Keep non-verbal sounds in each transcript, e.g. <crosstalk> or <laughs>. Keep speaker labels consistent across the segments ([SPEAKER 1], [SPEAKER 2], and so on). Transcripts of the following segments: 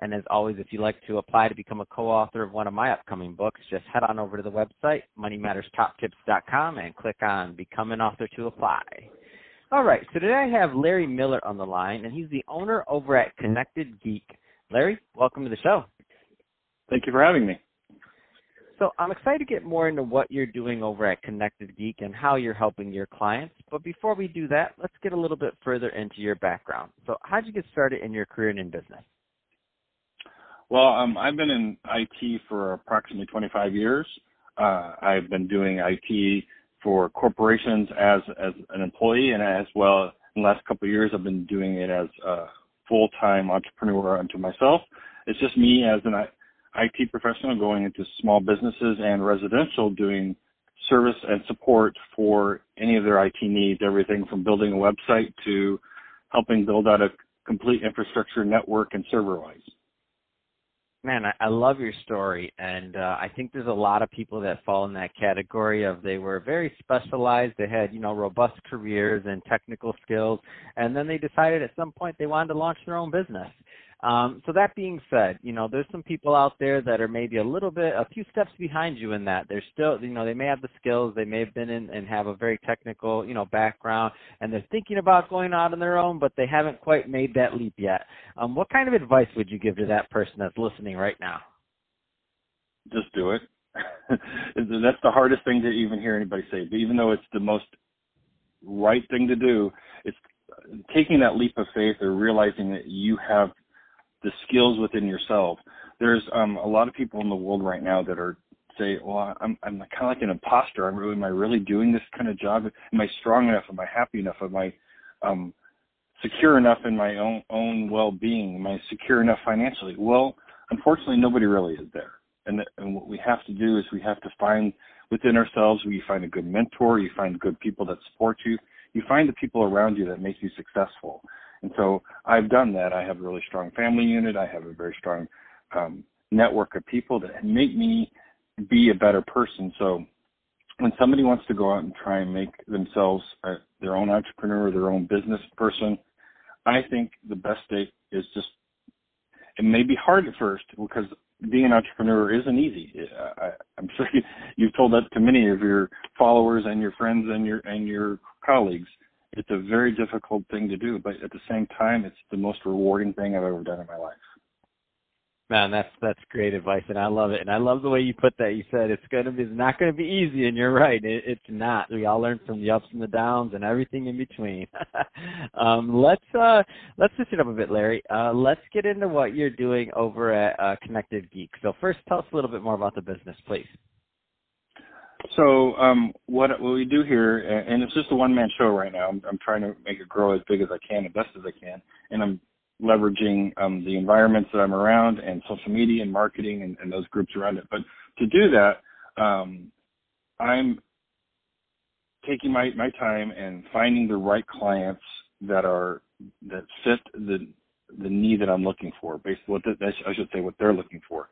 [SPEAKER 1] And as always, if you'd like to apply to become a co-author of one of my upcoming books, just head on over to the website, moneymatterstoptips.com, and click on Become an Author to apply. All right, so today I have Larry Miller on the line, and he's the owner over at Connected Geek. Larry, welcome to the show.
[SPEAKER 2] Thank you for having me.
[SPEAKER 1] So I'm excited to get more into what you're doing over at Connected Geek and how you're helping your clients. But before we do that, let's get a little bit further into your background. So how did you get started in your career and in business?
[SPEAKER 2] Well, um, I've been in IT for approximately 25 years. Uh, I've been doing IT for corporations as as an employee, and as well in the last couple of years, I've been doing it as a full-time entrepreneur unto myself. It's just me as an IT professional going into small businesses and residential doing service and support for any of their IT needs, everything from building a website to helping build out a complete infrastructure network and server wise
[SPEAKER 1] man, I, I love your story, and uh, I think there's a lot of people that fall in that category of they were very specialized. They had you know robust careers and technical skills, and then they decided at some point they wanted to launch their own business. Um, so that being said, you know, there's some people out there that are maybe a little bit, a few steps behind you in that. They're still, you know, they may have the skills, they may have been in and have a very technical, you know, background, and they're thinking about going out on their own, but they haven't quite made that leap yet. Um, what kind of advice would you give to that person that's listening right now?
[SPEAKER 2] Just do it. <laughs> that's the hardest thing to even hear anybody say. But even though it's the most right thing to do, it's taking that leap of faith or realizing that you have the skills within yourself. There's um, a lot of people in the world right now that are say, well, I'm I'm kind of like an imposter. I'm really, am I really doing this kind of job? Am I strong enough? Am I happy enough? Am I um, secure enough in my own own well-being? Am I secure enough financially? Well, unfortunately, nobody really is there. And, and what we have to do is we have to find within ourselves. We find a good mentor. You find good people that support you. You find the people around you that make you successful. And so I've done that. I have a really strong family unit. I have a very strong um, network of people that make me be a better person. So when somebody wants to go out and try and make themselves a, their own entrepreneur, their own business person, I think the best date is just, it may be hard at first because being an entrepreneur isn't easy. I, I'm sure you, <laughs> you've told that to many of your followers and your friends and your, and your colleagues it's a very difficult thing to do, but at the same time, it's the most rewarding thing I've ever done in my life.
[SPEAKER 1] Man, that's that's great advice, and I love it. And I love the way you put that. You said it's gonna be, it's not gonna be easy, and you're right. It, it's not. We all learn from the ups and the downs and everything in between. <laughs> um, let's uh, let's switch it up a bit, Larry. Uh, let's get into what you're doing over at uh, Connected Geek. So first, tell us a little bit more about the business, please.
[SPEAKER 2] So um, what what we do here, and it's just a one man show right now. I'm, I'm, trying to make it grow as big as I can, as best as I can, and I'm leveraging um, the environments that I'm around and social media and marketing and, and those groups around it. But to do that, um, I'm taking my my time and finding the right clients that are that fit the the need that I'm looking for, basically what the, I should say what they're looking for.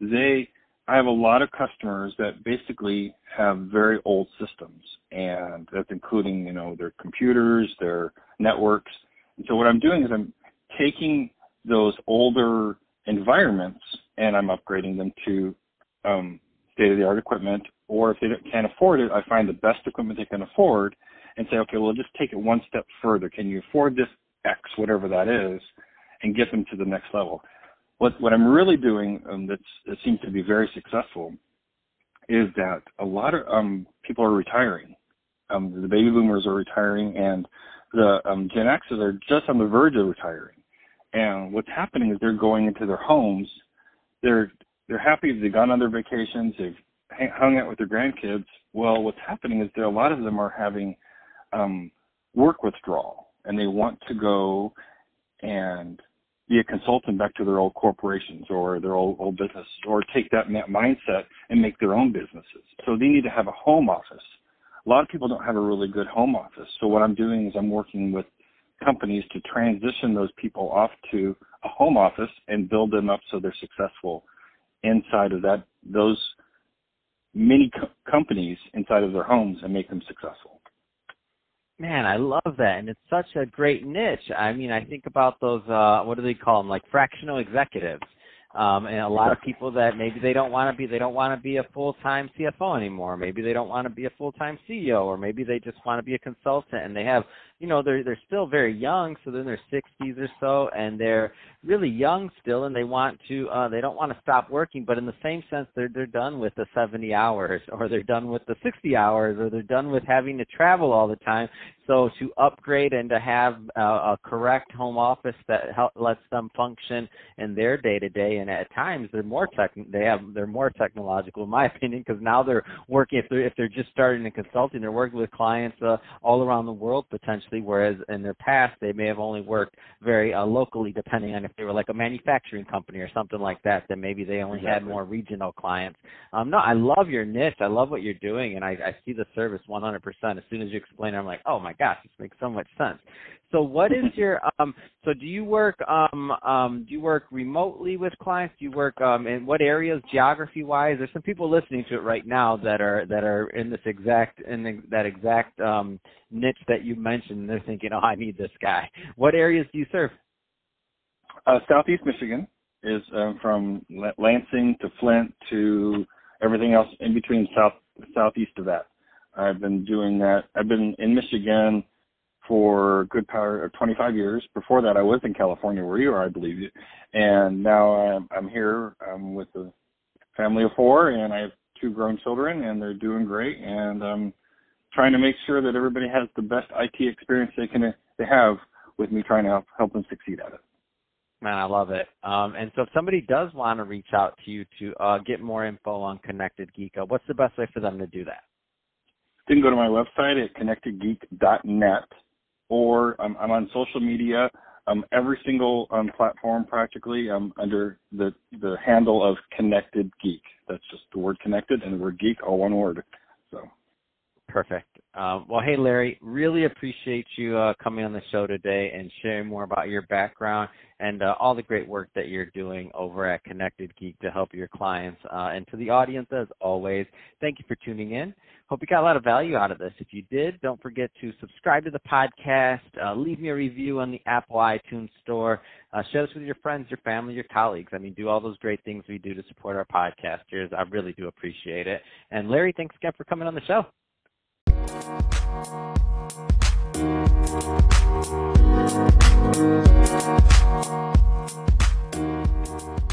[SPEAKER 2] They I have a lot of customers that basically have very old systems, and that's including, you know, their computers, their networks. And so what I'm doing is I'm taking those older environments and I'm upgrading them to um, state-of-the-art equipment. Or if they can't afford it, I find the best equipment they can afford and say, okay, well, just take it one step further. Can you afford this X, whatever that is, and get them to the next level? What what I'm really doing um, that seems to be very successful is that a lot of um, people are retiring. Um, the baby boomers are retiring, and the um, Gen Xers are just on the verge of retiring. And what's happening is they're going into their homes. They're they're happy they've gone on their vacations. They've hung out with their grandkids. Well, what's happening is that a lot of them are having um, work withdrawal, and they want to go and be a consultant back to their old corporations or their old, old business or take that mindset and make their own businesses. So they need to have a home office a lot of people don't have a really good home office. So what I'm doing is I'm working with companies to transition those people off to a home office and build them up so they're successful inside of that those many co- companies inside of their homes and make them successful.
[SPEAKER 1] Man, I love that, and it's such a great niche. I mean, I think about those. uh What do they call them? Like fractional executives um, and a lot of people that maybe they don't want to be they don't want to be a full time CFO anymore. Maybe they don't want to be a full time CEO, or maybe they just want to be a consultant. And they have, you know, they're they're still very young, so they're in their 60s or so, and they're really young still, and they want to uh, they don't want to stop working. But in the same sense, they're they're done with the 70 hours, or they're done with the 60 hours, or they're done with having to travel all the time. So to upgrade and to have a, a correct home office that help, lets them function in their day to day, and at times they're more tech, they have they're more technological, in my <laughs> opinion, because now they're working if they're if they're just starting in consulting, they're working with clients uh, all around the world potentially, whereas in their past they may have only worked very uh, locally, depending on if they were like a manufacturing company or something like that. Then maybe they only exactly. had more regional clients. Um, no, I love your niche. I love what you're doing, and I, I see the service 100%. As soon as you explain it, I'm like, oh my gosh, this makes so much sense. So what is your um so do you work um um do you work remotely with clients? Do you work um in what areas geography wise? There's some people listening to it right now that are that are in this exact in the, that exact um niche that you mentioned. and They're thinking, "Oh, I need this guy." What areas do you serve?
[SPEAKER 2] Uh, Southeast Michigan is um, from Lansing to Flint to everything else in between south southeast of that. I've been doing that. I've been in Michigan for good power of 25 years. Before that, I was in California, where you are, I believe, and now I'm, I'm here um, with a family of four, and I have two grown children, and they're doing great. And I'm trying to make sure that everybody has the best IT experience they can they have with me, trying to help, help them succeed at it.
[SPEAKER 1] Man, I love it. Um, and so, if somebody does want to reach out to you to uh, get more info on Connected Geek, uh, what's the best way for them to do that?
[SPEAKER 2] You can go to my website at connectedgeek.net, or um, I'm on social media, um, every single um, platform practically um, under the the handle of Connected Geek. That's just the word connected and the word geek, all one word. So
[SPEAKER 1] perfect. Um, well, hey Larry, really appreciate you uh, coming on the show today and sharing more about your background and uh, all the great work that you're doing over at Connected Geek to help your clients. Uh, and to the audience, as always, thank you for tuning in. Hope you got a lot of value out of this. If you did, don't forget to subscribe to the podcast, uh, leave me a review on the Apple iTunes Store, uh, share this with your friends, your family, your colleagues. I mean, do all those great things we do to support our podcasters. I really do appreciate it. And Larry, thanks again for coming on the show. Thank you.